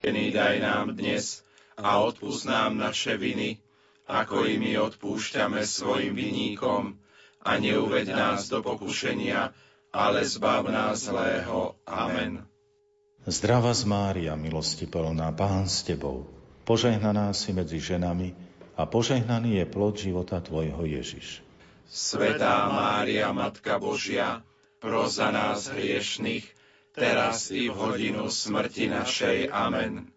daj nám dnes a odpúsť nám naše viny, ako i my odpúšťame svojim viníkom a neuved nás do pokušenia, ale zbav nás zlého. Amen. Zdravá z Mária, milosti plná, Pán s Tebou, požehnaná si medzi ženami a požehnaný je plod života Tvojho Ježiš. Svetá Mária, Matka Božia, pros za nás hriešných, teraz i v hodinu smrti našej. Amen.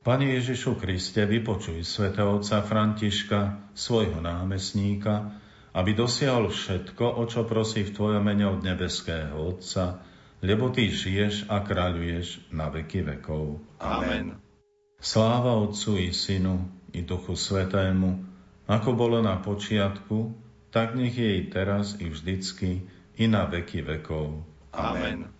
Pane Ježišu Kriste, vypočuj svätého otca Františka, svojho námestníka, aby dosiahol všetko, o čo prosí v Tvojom mene od nebeského Otca, lebo Ty žiješ a kráľuješ na veky vekov. Amen. Sláva Otcu i Synu i Duchu Svetému, ako bolo na počiatku, tak nech je i teraz i vždycky i na veky vekov. Amen.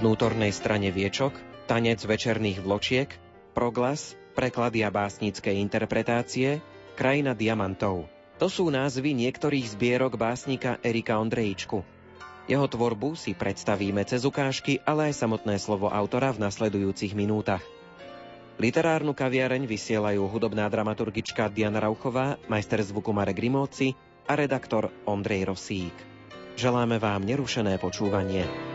Vnútornej strane viečok, tanec večerných vločiek, proglas, preklady a básnické interpretácie, krajina diamantov. To sú názvy niektorých zbierok básnika Erika Ondrejičku. Jeho tvorbu si predstavíme cez ukážky, ale aj samotné slovo autora v nasledujúcich minútach. Literárnu kaviareň vysielajú hudobná dramaturgička Diana Rauchová, majster zvuku Marek Grimovci a redaktor Ondrej Rosík. Želáme vám nerušené počúvanie.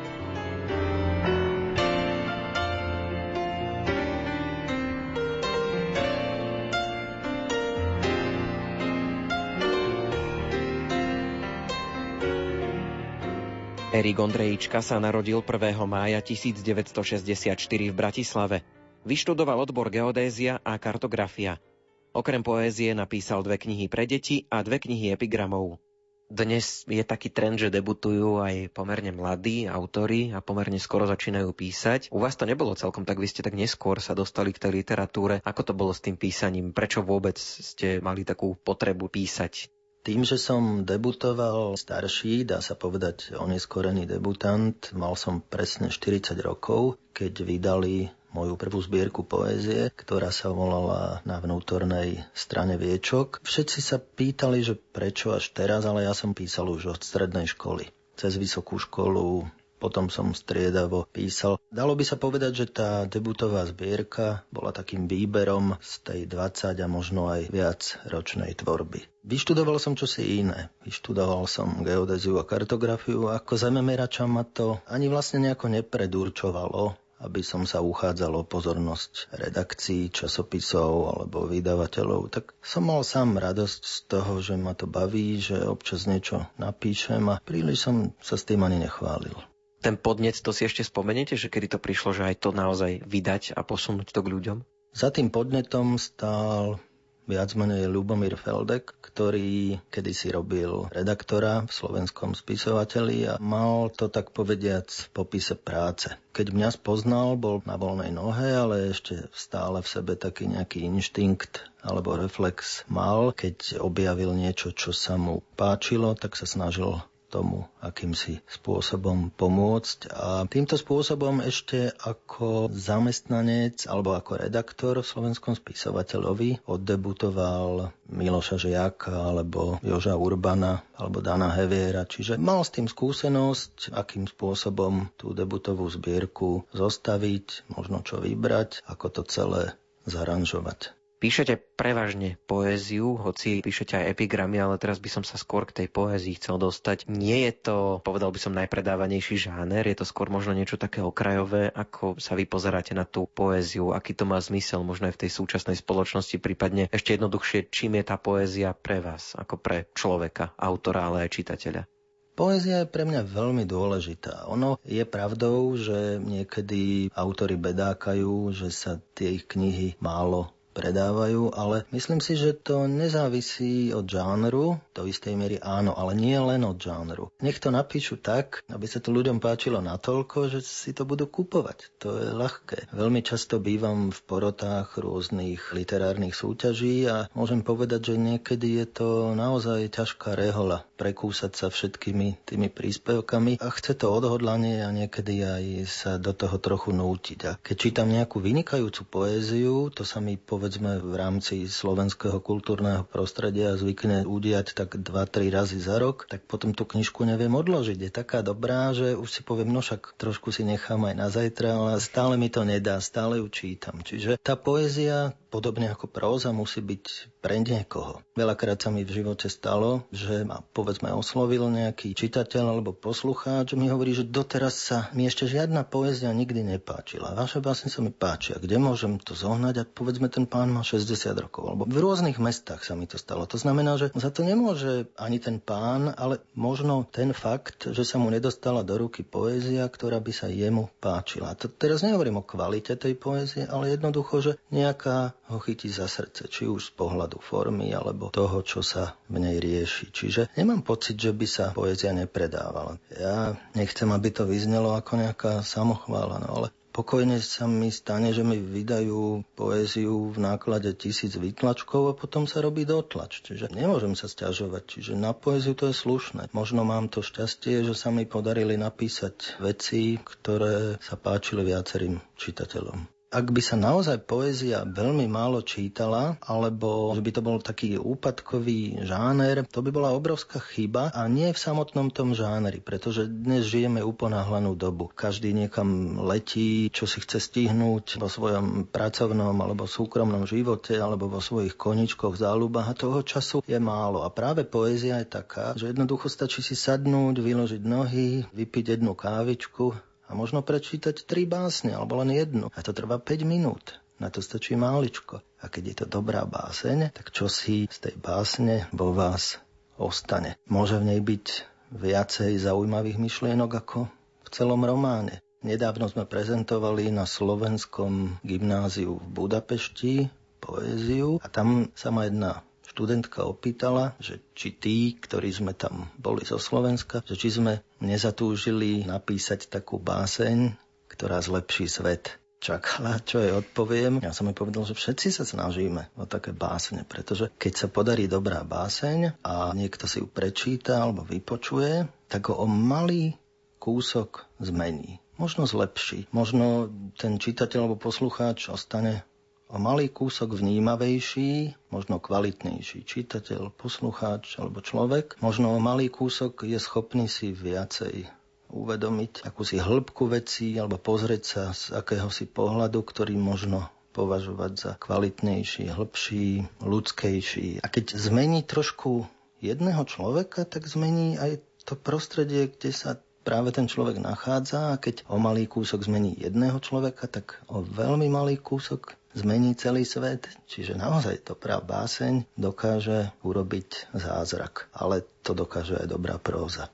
Erik Ondrejička sa narodil 1. mája 1964 v Bratislave. Vyštudoval odbor geodézia a kartografia. Okrem poézie napísal dve knihy pre deti a dve knihy epigramov. Dnes je taký trend, že debutujú aj pomerne mladí autori a pomerne skoro začínajú písať. U vás to nebolo celkom tak, vy ste tak neskôr sa dostali k tej literatúre. Ako to bolo s tým písaním? Prečo vôbec ste mali takú potrebu písať? Tým, že som debutoval starší, dá sa povedať oneskorený debutant, mal som presne 40 rokov, keď vydali moju prvú zbierku poézie, ktorá sa volala na vnútornej strane Viečok. Všetci sa pýtali, že prečo až teraz, ale ja som písal už od strednej školy. Cez vysokú školu potom som striedavo písal. Dalo by sa povedať, že tá debutová zbierka bola takým výberom z tej 20 a možno aj viac ročnej tvorby. Vyštudoval som čosi iné. Vyštudoval som geodeziu a kartografiu. Ako zememerača ma to ani vlastne nejako nepredurčovalo aby som sa uchádzal o pozornosť redakcií, časopisov alebo vydavateľov, tak som mal sám radosť z toho, že ma to baví, že občas niečo napíšem a príliš som sa s tým ani nechválil ten podnec, to si ešte spomeniete, že kedy to prišlo, že aj to naozaj vydať a posunúť to k ľuďom? Za tým podnetom stál viac menej Lubomír Feldek, ktorý kedysi robil redaktora v slovenskom spisovateli a mal to tak povediac v popise práce. Keď mňa spoznal, bol na voľnej nohe, ale ešte stále v sebe taký nejaký inštinkt alebo reflex mal. Keď objavil niečo, čo sa mu páčilo, tak sa snažil tomu akýmsi spôsobom pomôcť. A týmto spôsobom ešte ako zamestnanec alebo ako redaktor v slovenskom spisovateľovi oddebutoval Miloša Žiaka alebo Joža Urbana alebo Dana Heviera. Čiže mal s tým skúsenosť, akým spôsobom tú debutovú zbierku zostaviť, možno čo vybrať, ako to celé zaranžovať. Píšete prevažne poéziu, hoci píšete aj epigramy, ale teraz by som sa skôr k tej poézii chcel dostať. Nie je to, povedal by som, najpredávanejší žáner, je to skôr možno niečo také okrajové, ako sa vy pozeráte na tú poéziu, aký to má zmysel možno aj v tej súčasnej spoločnosti, prípadne ešte jednoduchšie, čím je tá poézia pre vás, ako pre človeka, autora, ale aj čitateľa. Poézia je pre mňa veľmi dôležitá. Ono je pravdou, že niekedy autory bedákajú, že sa tie ich knihy málo predávajú, ale myslím si, že to nezávisí od žánru, do istej miery áno, ale nie len od žánru. Nech to napíšu tak, aby sa to ľuďom páčilo natoľko, že si to budú kupovať. To je ľahké. Veľmi často bývam v porotách rôznych literárnych súťaží a môžem povedať, že niekedy je to naozaj ťažká rehola prekúsať sa všetkými tými príspevkami a chce to odhodlanie a niekedy aj sa do toho trochu nútiť. A keď čítam nejakú vynikajúcu poéziu, to sa mi povie povedzme v rámci slovenského kultúrneho prostredia zvykne udiať tak 2-3 razy za rok, tak potom tú knižku neviem odložiť. Je taká dobrá, že už si poviem, no však trošku si nechám aj na zajtra, ale stále mi to nedá, stále ju čítam. Čiže tá poézia podobne ako próza musí byť pre niekoho. Veľakrát sa mi v živote stalo, že ma povedzme oslovil nejaký čitateľ alebo poslucháč, mi hovorí, že doteraz sa mi ešte žiadna poézia nikdy nepáčila. Vaša básne sa mi páčia. Kde môžem to zohnať? A povedzme, ten pán má 60 rokov. Alebo v rôznych mestách sa mi to stalo. To znamená, že za to nemôže ani ten pán, ale možno ten fakt, že sa mu nedostala do ruky poézia, ktorá by sa jemu páčila. To teraz nehovorím o kvalite tej poézie, ale jednoducho, že nejaká ho chytí za srdce, či už z pohľadu formy alebo toho, čo sa v nej rieši. Čiže nemám pocit, že by sa poézia nepredávala. Ja nechcem, aby to vyznelo ako nejaká samochvála, no ale pokojne sa mi stane, že mi vydajú poéziu v náklade tisíc vytlačkov a potom sa robí dotlač. Čiže nemôžem sa stiažovať. Čiže na poéziu to je slušné. Možno mám to šťastie, že sa mi podarili napísať veci, ktoré sa páčili viacerým čitateľom ak by sa naozaj poézia veľmi málo čítala, alebo že by to bol taký úpadkový žáner, to by bola obrovská chyba a nie v samotnom tom žáneri, pretože dnes žijeme uponáhlanú dobu. Každý niekam letí, čo si chce stihnúť vo svojom pracovnom alebo súkromnom živote alebo vo svojich koničkoch, záľubách a toho času je málo. A práve poézia je taká, že jednoducho stačí si sadnúť, vyložiť nohy, vypiť jednu kávičku a možno prečítať tri básne alebo len jednu. A to trvá 5 minút. Na to stačí máličko. A keď je to dobrá báseň, tak čo si z tej básne vo vás ostane. Môže v nej byť viacej zaujímavých myšlienok ako v celom románe. Nedávno sme prezentovali na slovenskom gymnáziu v Budapešti poéziu a tam sa ma jedna študentka opýtala, že či tí, ktorí sme tam boli zo Slovenska, že či sme nezatúžili napísať takú báseň, ktorá zlepší svet čakala, čo jej odpoviem. Ja som jej povedal, že všetci sa snažíme o také básne, pretože keď sa podarí dobrá báseň a niekto si ju prečíta alebo vypočuje, tak ho o malý kúsok zmení. Možno zlepší. Možno ten čitateľ alebo poslucháč ostane o malý kúsok vnímavejší, možno kvalitnejší čitateľ, poslucháč alebo človek, možno o malý kúsok je schopný si viacej uvedomiť akúsi hĺbku veci alebo pozrieť sa z akéhosi pohľadu, ktorý možno považovať za kvalitnejší, hĺbší, ľudskejší. A keď zmení trošku jedného človeka, tak zmení aj to prostredie, kde sa práve ten človek nachádza a keď o malý kúsok zmení jedného človeka, tak o veľmi malý kúsok zmení celý svet. Čiže naozaj dobrá báseň dokáže urobiť zázrak, ale to dokáže aj dobrá próza.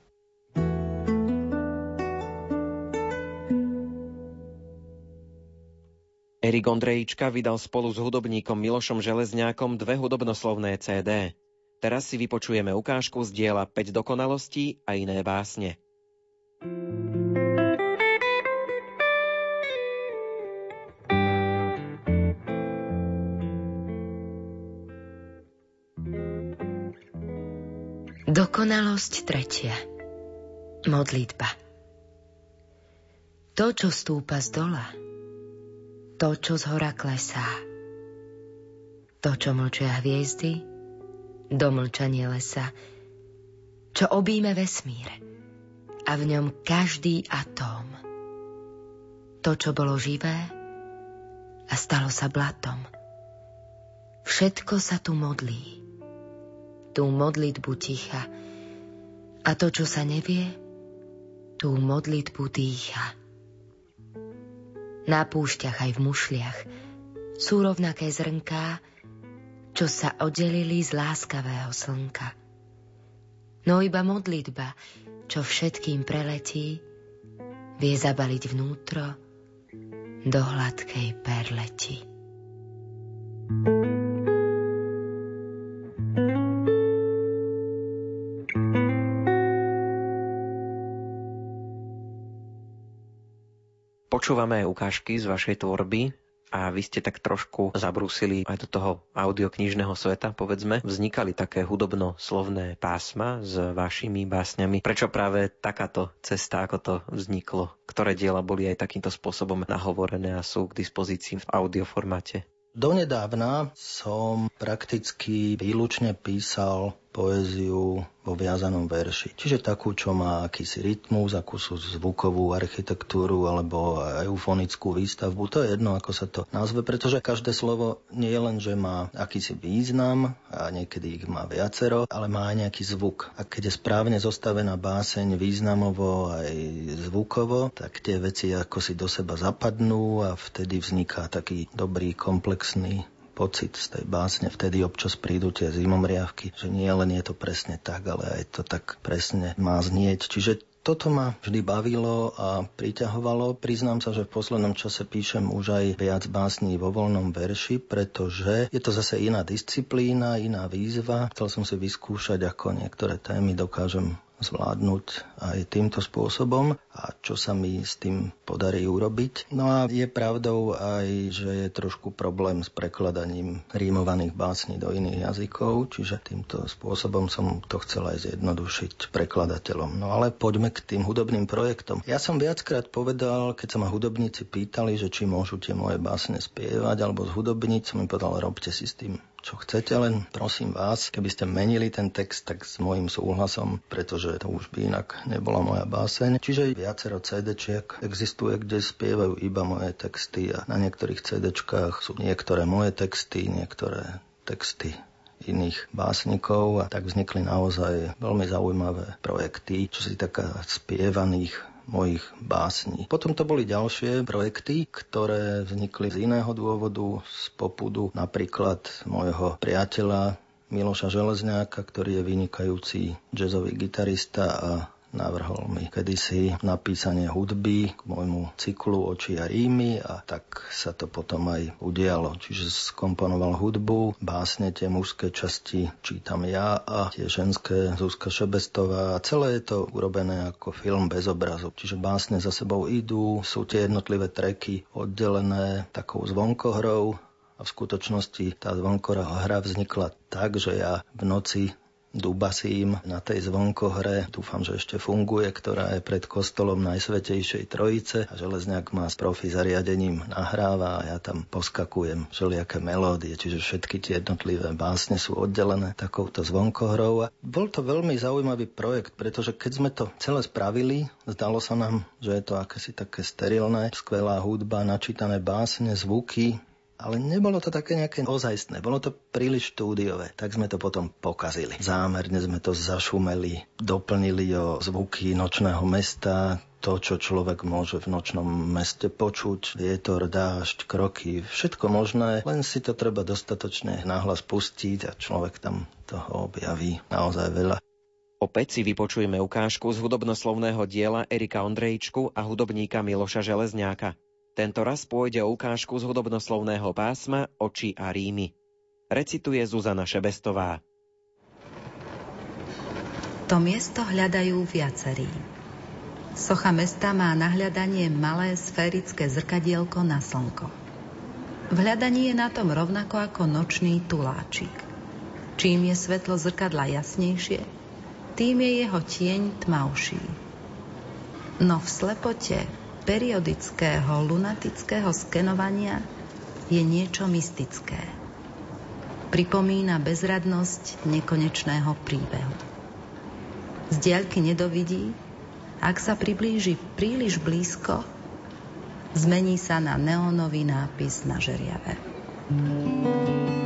Erik Ondrejička vydal spolu s hudobníkom Milošom Železňákom dve hudobnoslovné CD. Teraz si vypočujeme ukážku z diela 5 dokonalostí a iné básne. Dokonalosť tretia. Modlitba. To, čo stúpa z dola, to, čo z hora klesá, to, čo mlčia hviezdy, do mlčanie lesa, čo obíme vesmír a v ňom každý atóm. To, čo bolo živé a stalo sa blatom. Všetko sa tu modlí. Tú modlitbu ticha. A to, čo sa nevie, tú modlitbu dýcha. Na púšťach aj v mušliach sú rovnaké zrnká, čo sa oddelili z láskavého slnka. No iba modlitba, čo všetkým preletí, vie zabaliť vnútro do hladkej perleti. Počúvame ukážky z vašej tvorby a vy ste tak trošku zabrúsili aj do toho audioknižného sveta, povedzme. Vznikali také hudobno-slovné pásma s vašimi básňami. Prečo práve takáto cesta, ako to vzniklo? Ktoré diela boli aj takýmto spôsobom nahovorené a sú k dispozícii v audioformáte? Donedávna som prakticky výlučne písal poéziu vo viazanom verši. Čiže takú, čo má akýsi rytmus, akúsi zvukovú architektúru alebo eufonickú výstavbu. To je jedno, ako sa to nazve, pretože každé slovo nie je len, že má akýsi význam a niekedy ich má viacero, ale má aj nejaký zvuk. A keď je správne zostavená báseň významovo aj zvukovo, tak tie veci ako si do seba zapadnú a vtedy vzniká taký dobrý komplexný pocit z tej básne. Vtedy občas prídu tie zimomriavky, že nie len je to presne tak, ale aj to tak presne má znieť. Čiže toto ma vždy bavilo a priťahovalo. Priznám sa, že v poslednom čase píšem už aj viac básní vo voľnom verši, pretože je to zase iná disciplína, iná výzva. Chcel som si vyskúšať, ako niektoré témy dokážem zvládnuť aj týmto spôsobom a čo sa mi s tým podarí urobiť. No a je pravdou aj, že je trošku problém s prekladaním rímovaných básní do iných jazykov, čiže týmto spôsobom som to chcel aj zjednodušiť prekladateľom. No ale poďme k tým hudobným projektom. Ja som viackrát povedal, keď sa ma hudobníci pýtali, že či môžu tie moje básne spievať alebo zhudobniť, som im povedal, robte si s tým čo chcete, len prosím vás, keby ste menili ten text, tak s môjim súhlasom, pretože to už by inak nebola moja báseň. Čiže viacero CD-čiek existuje, kde spievajú iba moje texty a na niektorých CD-čkách sú niektoré moje texty, niektoré texty iných básnikov a tak vznikli naozaj veľmi zaujímavé projekty, čo si taká spievaných mojich básní. Potom to boli ďalšie projekty, ktoré vznikli z iného dôvodu, z popudu napríklad môjho priateľa Miloša Železňáka, ktorý je vynikajúci jazzový gitarista a Navrhol mi kedysi napísanie hudby k môjmu cyklu Oči a rímy a tak sa to potom aj udialo. Čiže skomponoval hudbu, básne tie mužské časti čítam ja a tie ženské Zuzka Šebestová a celé je to urobené ako film bez obrazu. Čiže básne za sebou idú, sú tie jednotlivé treky oddelené takou zvonkohrou a v skutočnosti tá zvonkohra hra vznikla tak, že ja v noci Dubasím na tej zvonkohre, dúfam, že ešte funguje, ktorá je pred kostolom Najsvetejšej Trojice a Železňák má s profi zariadením nahráva a ja tam poskakujem všelijaké melódie, čiže všetky tie jednotlivé básne sú oddelené takouto zvonkohrou. A bol to veľmi zaujímavý projekt, pretože keď sme to celé spravili, zdalo sa nám, že je to akési také sterilné, skvelá hudba, načítané básne, zvuky, ale nebolo to také nejaké ozajstné, bolo to príliš štúdiové, tak sme to potom pokazili. Zámerne sme to zašumeli, doplnili o zvuky nočného mesta, to, čo človek môže v nočnom meste počuť, vietor, dážď, kroky, všetko možné, len si to treba dostatočne nahlas pustiť a človek tam toho objaví naozaj veľa. Opäť si vypočujeme ukážku z hudobnoslovného diela Erika Ondrejčku a hudobníka Miloša Železňáka. Tento raz pôjde o ukážku z hudobnoslovného pásma Oči a rímy. Recituje Zuzana Šebestová. To miesto hľadajú viacerí. Socha mesta má na hľadanie malé sférické zrkadielko na slnko. V hľadaní je na tom rovnako ako nočný tuláčik. Čím je svetlo zrkadla jasnejšie, tým je jeho tieň tmavší. No v slepote periodického lunatického skenovania je niečo mystické. Pripomína bezradnosť nekonečného príbehu. Z diaľky nedovidí, ak sa priblíži príliš blízko, zmení sa na neonový nápis na žeriave. thank you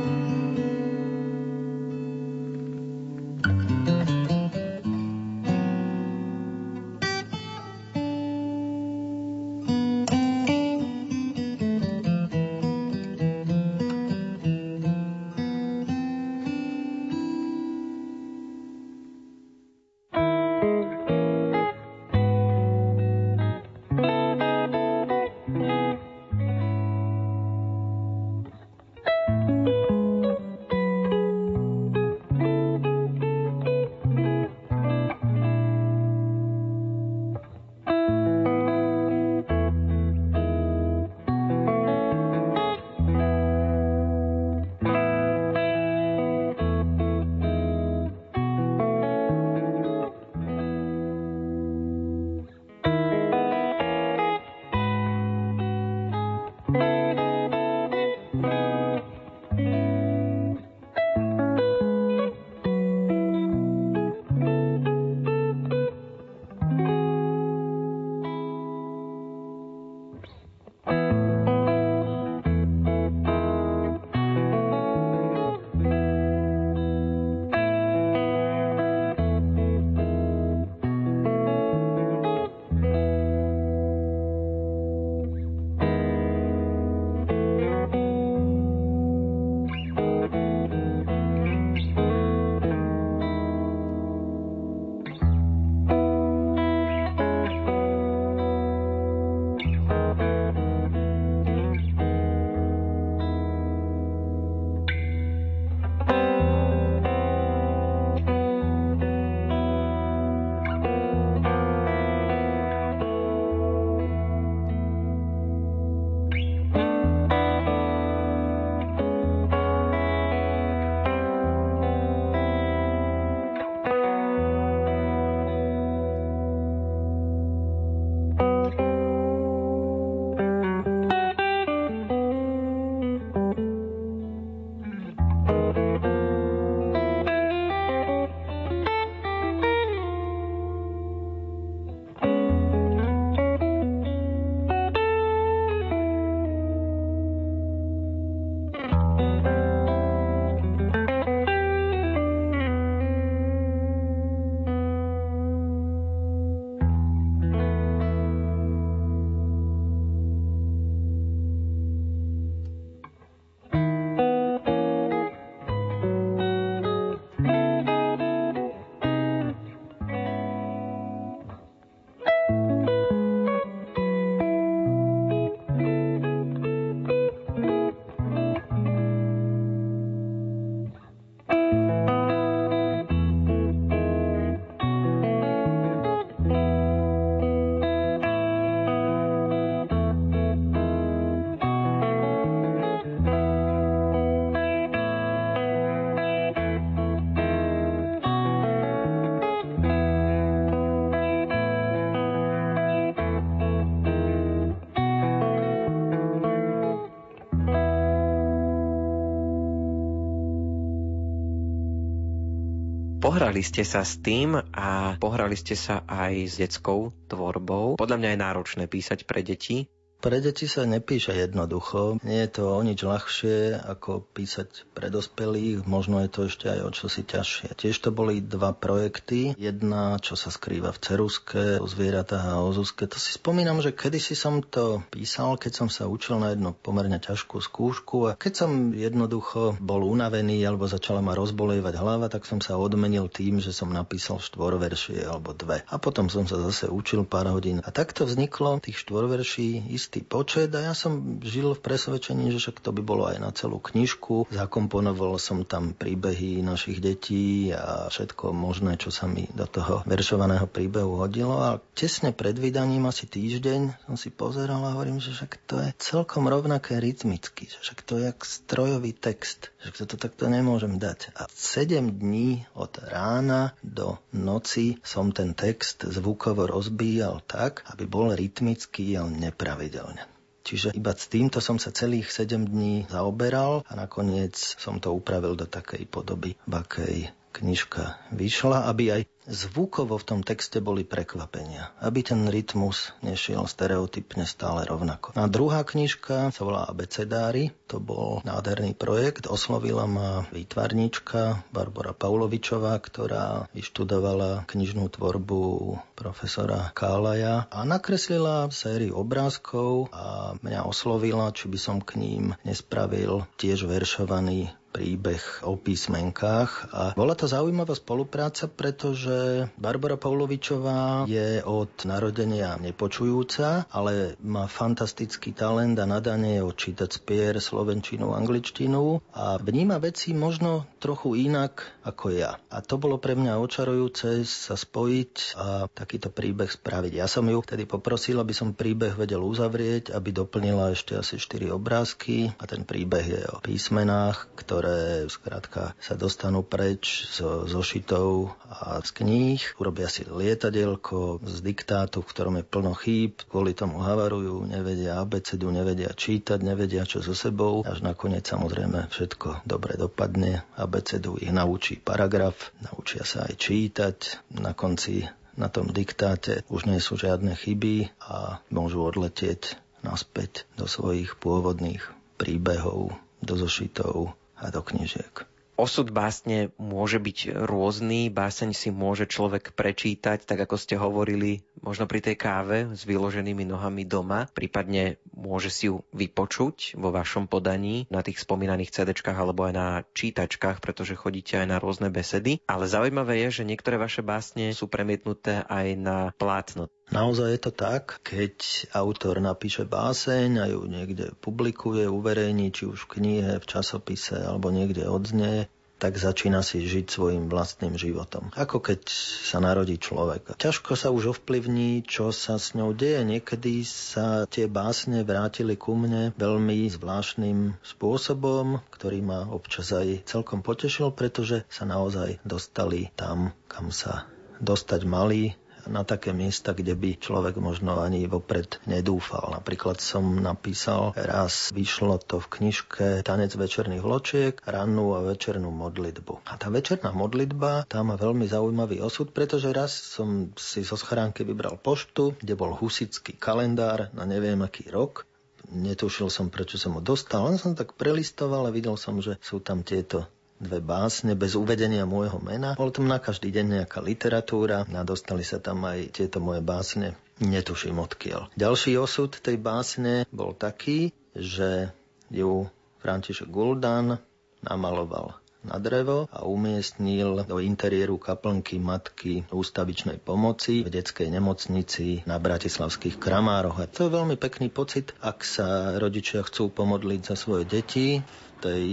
Pohrali ste sa s tým a pohrali ste sa aj s detskou tvorbou. Podľa mňa je náročné písať pre deti. Pre deti sa nepíše jednoducho. Nie je to o nič ľahšie ako písať pre dospelých. Možno je to ešte aj o čosi ťažšie. Tiež to boli dva projekty. Jedna, čo sa skrýva v Ceruske, o zvieratách a o Zuzke. To si spomínam, že kedysi som to písal, keď som sa učil na jednu pomerne ťažkú skúšku a keď som jednoducho bol unavený alebo začala ma rozbolejvať hlava, tak som sa odmenil tým, že som napísal štvorveršie alebo dve. A potom som sa zase učil pár hodín. A takto vzniklo tých štvorverší istý počet a ja som žil v presvedčení, že však to by bolo aj na celú knižku. Zakomponoval som tam príbehy našich detí a všetko možné, čo sa mi do toho veršovaného príbehu hodilo. A tesne pred vydaním, asi týždeň, som si pozeral a hovorím, že však to je celkom rovnaké rytmicky, že však to je jak strojový text, že to takto nemôžem dať. A 7 dní od rána do noci som ten text zvukovo rozbíjal tak, aby bol rytmický, ale nepravidelný pravidelne. Čiže iba s týmto som sa celých 7 dní zaoberal a nakoniec som to upravil do takej podoby, v akej knižka vyšla, aby aj zvukovo v tom texte boli prekvapenia, aby ten rytmus nešiel stereotypne stále rovnako. A druhá knižka sa volá Abecedári, to bol nádherný projekt, oslovila ma výtvarníčka Barbara Paulovičová, ktorá vyštudovala knižnú tvorbu profesora Kálaja a nakreslila sériu obrázkov a mňa oslovila, či by som k ním nespravil tiež veršovaný príbeh o písmenkách a bola to zaujímavá spolupráca, pretože Barbara Paulovičová je od narodenia nepočujúca, ale má fantastický talent a nadanie odčítať spier, slovenčinu, angličtinu a vníma veci možno trochu inak ako ja. A to bolo pre mňa očarujúce sa spojiť a takýto príbeh spraviť. Ja som ju vtedy poprosil, aby som príbeh vedel uzavrieť, aby doplnila ešte asi 4 obrázky a ten príbeh je o písmenách, ktoré skrátka sa dostanú preč zo zošitov a z kníh. Urobia si lietadielko z diktátu, v ktorom je plno chýb, kvôli tomu havarujú, nevedia abecedu, nevedia čítať, nevedia čo so sebou. Až nakoniec samozrejme všetko dobre dopadne. Abecedu ich naučí paragraf, naučia sa aj čítať. Na konci na tom diktáte už nie sú žiadne chyby a môžu odletieť naspäť do svojich pôvodných príbehov, do zošitov a do knižiek. Osud básne môže byť rôzny, báseň si môže človek prečítať, tak ako ste hovorili, možno pri tej káve s vyloženými nohami doma, prípadne môže si ju vypočuť vo vašom podaní na tých spomínaných cd alebo aj na čítačkách, pretože chodíte aj na rôzne besedy. Ale zaujímavé je, že niektoré vaše básne sú premietnuté aj na plátno. Naozaj je to tak, keď autor napíše báseň a ju niekde publikuje, uverejní, či už v knihe, v časopise alebo niekde odznie, tak začína si žiť svojim vlastným životom. Ako keď sa narodí človek. Ťažko sa už ovplyvní, čo sa s ňou deje. Niekedy sa tie básne vrátili ku mne veľmi zvláštnym spôsobom, ktorý ma občas aj celkom potešil, pretože sa naozaj dostali tam, kam sa dostať mali na také miesta, kde by človek možno ani vopred nedúfal. Napríklad som napísal raz, vyšlo to v knižke Tanec večerných vločiek, rannú a večernú modlitbu. A tá večerná modlitba, tá má veľmi zaujímavý osud, pretože raz som si zo schránky vybral poštu, kde bol husický kalendár na neviem aký rok netušil som, prečo som ho dostal. Len som tak prelistoval a videl som, že sú tam tieto dve básne bez uvedenia môjho mena. Bolo tam na každý deň nejaká literatúra a dostali sa tam aj tieto moje básne. Netuším odkiaľ. Ďalší osud tej básne bol taký, že ju František Guldan namaloval na drevo a umiestnil do interiéru kaplnky matky ústavičnej pomoci v detskej nemocnici na Bratislavských Kramároch. A to je veľmi pekný pocit, ak sa rodičia chcú pomodliť za svoje deti v tej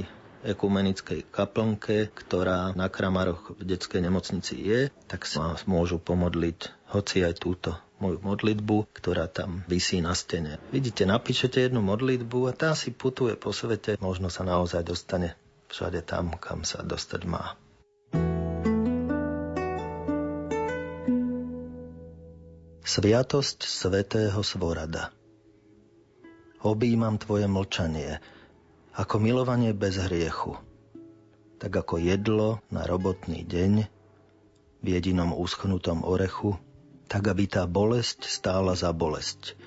ekumenickej kaplnke, ktorá na Kramaroch v detskej nemocnici je, tak sa môžu pomodliť hoci aj túto moju modlitbu, ktorá tam vysí na stene. Vidíte, napíšete jednu modlitbu a tá si putuje po svete, možno sa naozaj dostane všade tam, kam sa dostať má. Sviatosť svetého Svorada Obímam tvoje mlčanie, ako milovanie bez hriechu, tak ako jedlo na robotný deň v jedinom uschnutom orechu, tak aby tá bolesť stála za bolesť,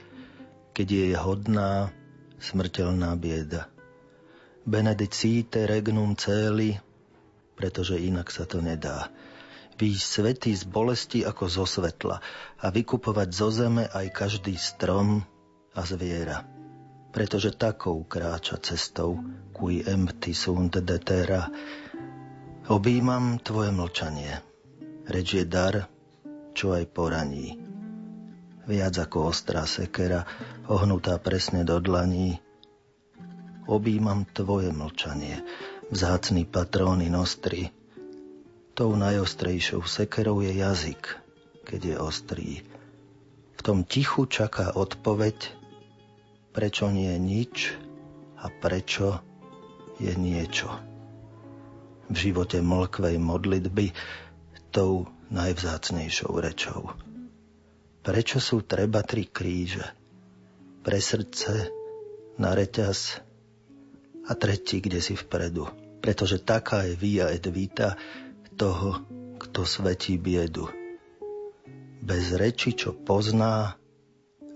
keď je hodná smrteľná bieda. Benedicite regnum celi, pretože inak sa to nedá. Výjsť svety z bolesti ako zo svetla a vykupovať zo zeme aj každý strom a zviera pretože takou kráča cestou, kui empty sunt detera. Obímam tvoje mlčanie. Reč je dar, čo aj poraní. Viac ako ostrá sekera, ohnutá presne do dlaní. Obímam tvoje mlčanie, vzácný patróny nostri. Tou najostrejšou sekerou je jazyk, keď je ostrý. V tom tichu čaká odpoveď, prečo nie je nič a prečo je niečo. V živote mlkvej modlitby tou najvzácnejšou rečou. Prečo sú treba tri kríže? Pre srdce, na reťaz a tretí, kde si vpredu. Pretože taká je via et vita toho, kto svetí biedu. Bez reči, čo pozná,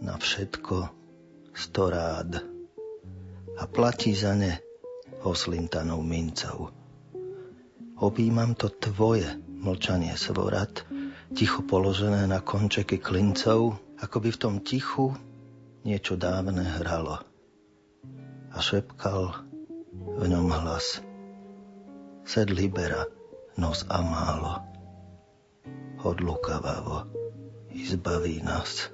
na všetko sto rád a platí za ne oslintanou mincov. Obímam to tvoje mlčanie svorad, ticho položené na končeky klincov, ako by v tom tichu niečo dávne hralo. A šepkal v ňom hlas. sed libera, nos a málo. Od lukavavo izbaví nás.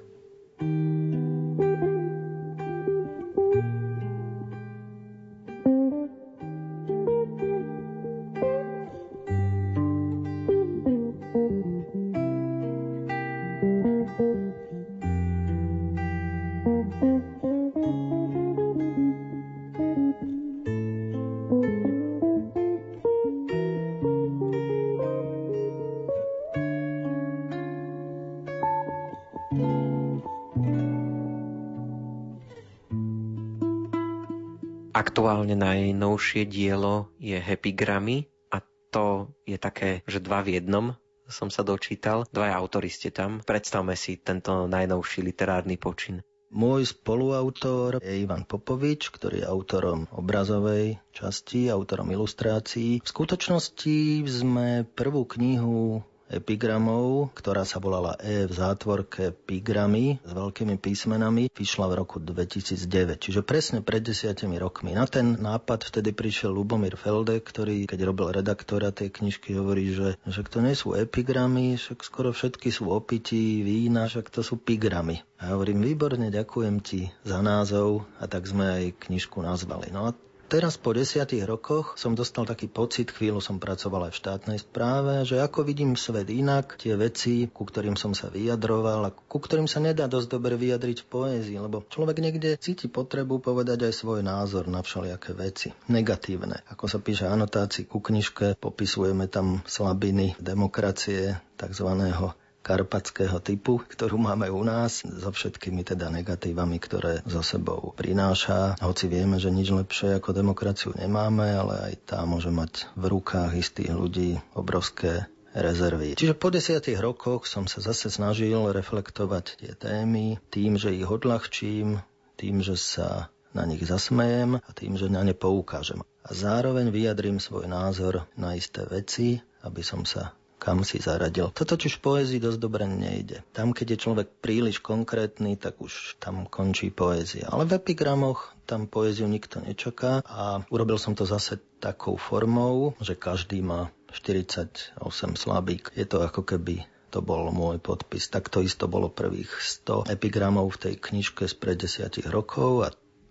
Aktuálne najnovšie dielo je Happy Grammy a to je také, že dva v jednom som sa dočítal. Dva autory ste tam. Predstavme si tento najnovší literárny počin. Môj spoluautor je Ivan Popovič, ktorý je autorom obrazovej časti, autorom ilustrácií. V skutočnosti sme prvú knihu epigramov, ktorá sa volala E v zátvorke pigramy s veľkými písmenami, vyšla v roku 2009, čiže presne pred desiatimi rokmi. Na ten nápad vtedy prišiel Lubomír Felde, ktorý, keď robil redaktora tej knižky, hovorí, že, že to nie sú epigramy, však skoro všetky sú opití, vína, však to sú pigramy. A ja hovorím, výborne, ďakujem ti za názov a tak sme aj knižku nazvali. No a Teraz po desiatých rokoch som dostal taký pocit, chvíľu som pracoval aj v štátnej správe, že ako vidím svet inak, tie veci, ku ktorým som sa vyjadroval a ku ktorým sa nedá dosť dobre vyjadriť v poézii, lebo človek niekde cíti potrebu povedať aj svoj názor na všelijaké veci. Negatívne. Ako sa píše anotácii ku knižke, popisujeme tam slabiny demokracie, takzvaného karpatského typu, ktorú máme u nás, so všetkými teda negatívami, ktoré zo sebou prináša. Hoci vieme, že nič lepšie ako demokraciu nemáme, ale aj tá môže mať v rukách istých ľudí obrovské rezervy. Čiže po desiatich rokoch som sa zase snažil reflektovať tie témy tým, že ich odľahčím, tým, že sa na nich zasmejem a tým, že na ne poukážem. A zároveň vyjadrím svoj názor na isté veci, aby som sa kam si zaradil. Toto čiž v poézii dosť dobre nejde. Tam, keď je človek príliš konkrétny, tak už tam končí poézia. Ale v epigramoch tam poéziu nikto nečaká a urobil som to zase takou formou, že každý má 48 slabík. Je to ako keby to bol môj podpis. Tak to isto bolo prvých 100 epigramov v tej knižke z pred desiatich rokov a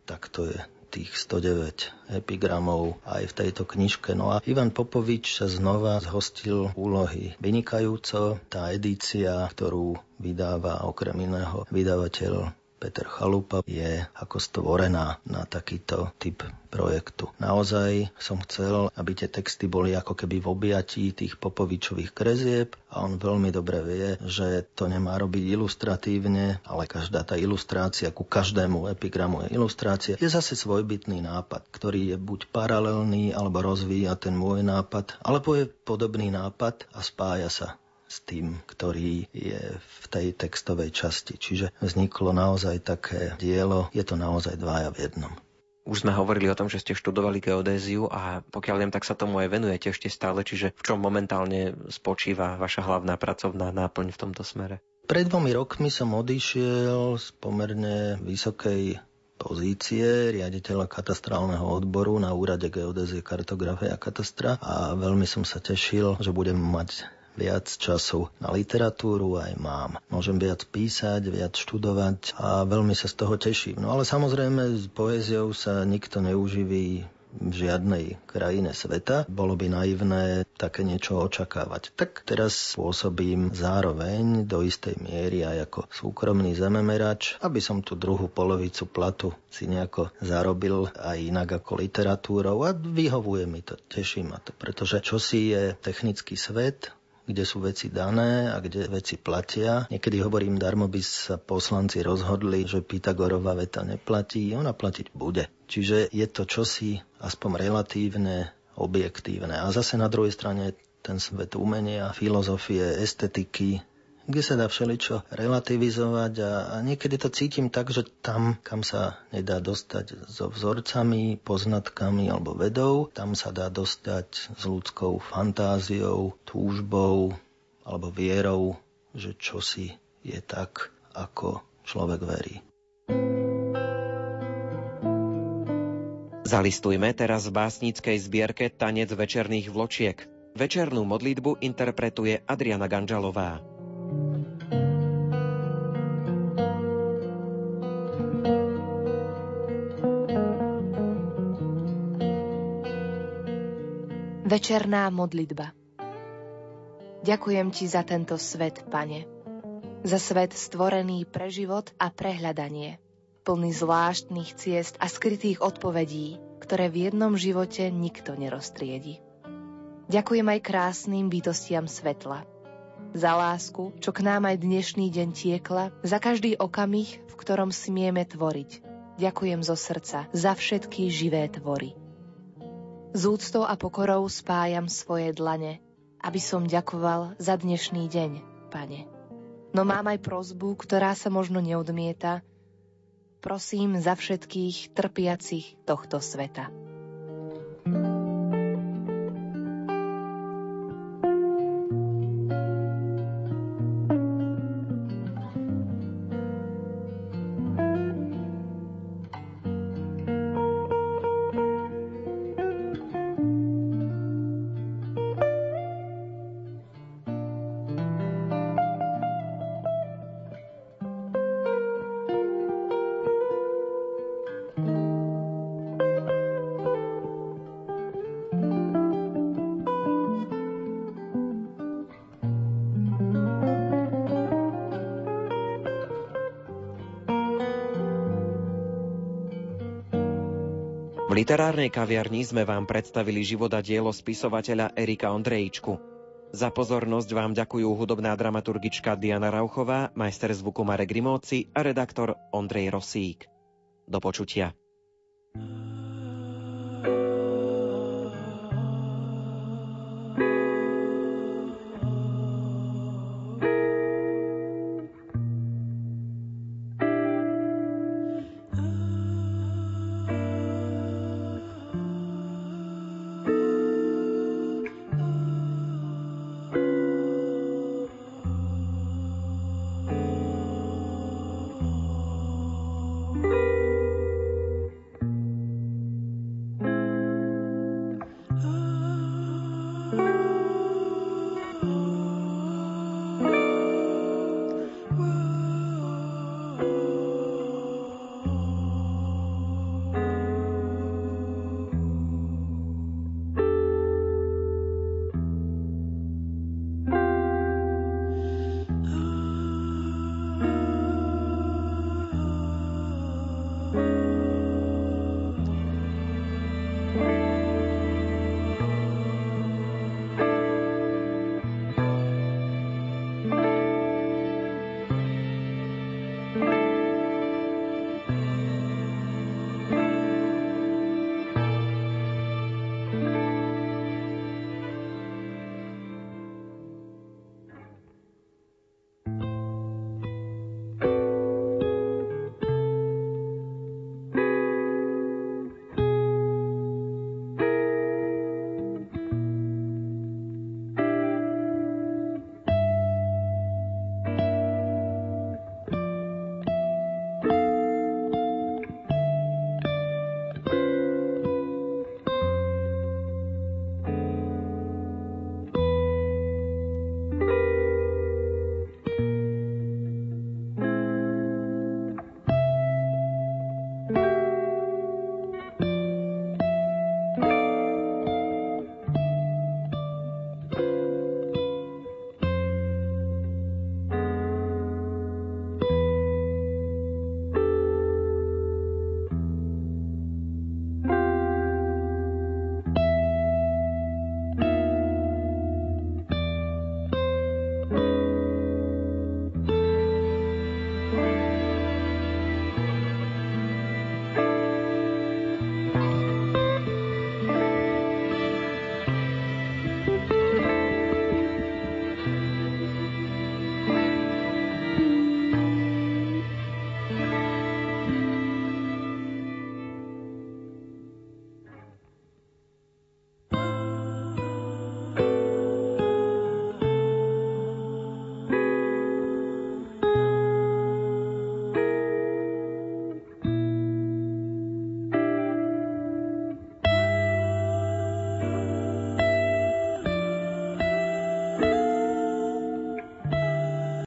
tak to je tých 109 epigramov aj v tejto knižke. No a Ivan Popovič sa znova zhostil úlohy vynikajúco. Tá edícia, ktorú vydáva okrem iného vydavateľ Peter Chalupa je ako stvorená na takýto typ projektu. Naozaj som chcel, aby tie texty boli ako keby v objatí tých Popovičových krezieb a on veľmi dobre vie, že to nemá robiť ilustratívne, ale každá tá ilustrácia ku každému epigramu je ilustrácia, je zase svojbytný nápad, ktorý je buď paralelný alebo rozvíja ten môj nápad, alebo je podobný nápad a spája sa s tým, ktorý je v tej textovej časti. Čiže vzniklo naozaj také dielo, je to naozaj dvaja v jednom. Už sme hovorili o tom, že ste študovali geodéziu a pokiaľ viem, tak sa tomu aj venujete ešte stále, čiže v čom momentálne spočíva vaša hlavná pracovná náplň v tomto smere? Pred dvomi rokmi som odišiel z pomerne vysokej pozície riaditeľa katastrálneho odboru na úrade geodézie, kartografie a katastra a veľmi som sa tešil, že budem mať viac času na literatúru aj mám. Môžem viac písať, viac študovať a veľmi sa z toho teším. No ale samozrejme s poéziou sa nikto neuživí v žiadnej krajine sveta. Bolo by naivné také niečo očakávať. Tak teraz pôsobím zároveň do istej miery aj ako súkromný zememerač, aby som tú druhú polovicu platu si nejako zarobil aj inak ako literatúrou a vyhovuje mi to, teší ma to, pretože čo si je technický svet, kde sú veci dané a kde veci platia. Niekedy hovorím, darmo by sa poslanci rozhodli, že Pythagorová veta neplatí, ona platiť bude. Čiže je to čosi aspoň relatívne, objektívne. A zase na druhej strane ten svet umenia, filozofie, estetiky, kde sa dá všeličo relativizovať a, a niekedy to cítim tak, že tam, kam sa nedá dostať so vzorcami, poznatkami alebo vedou, tam sa dá dostať s ľudskou fantáziou, túžbou alebo vierou, že čosi je tak, ako človek verí. Zalistujme teraz v básnickej zbierke Tanec večerných vločiek. Večernú modlitbu interpretuje Adriana Ganžalová. Večerná modlitba Ďakujem Ti za tento svet, Pane. Za svet stvorený pre život a prehľadanie. Plný zvláštnych ciest a skrytých odpovedí, ktoré v jednom živote nikto neroztriedi. Ďakujem aj krásnym bytostiam svetla. Za lásku, čo k nám aj dnešný deň tiekla, za každý okamih, v ktorom smieme tvoriť. Ďakujem zo srdca za všetky živé tvory. Z úctou a pokorou spájam svoje dlane, aby som ďakoval za dnešný deň, pane. No mám aj prozbu, ktorá sa možno neodmieta. Prosím za všetkých trpiacich tohto sveta. Literárnej kaviarni sme vám predstavili život a dielo spisovateľa Erika Ondrejčku. Za pozornosť vám ďakujú hudobná dramaturgička Diana Rauchová, majster zvuku Marek Rimóci a redaktor Ondrej Rosík. Do počutia.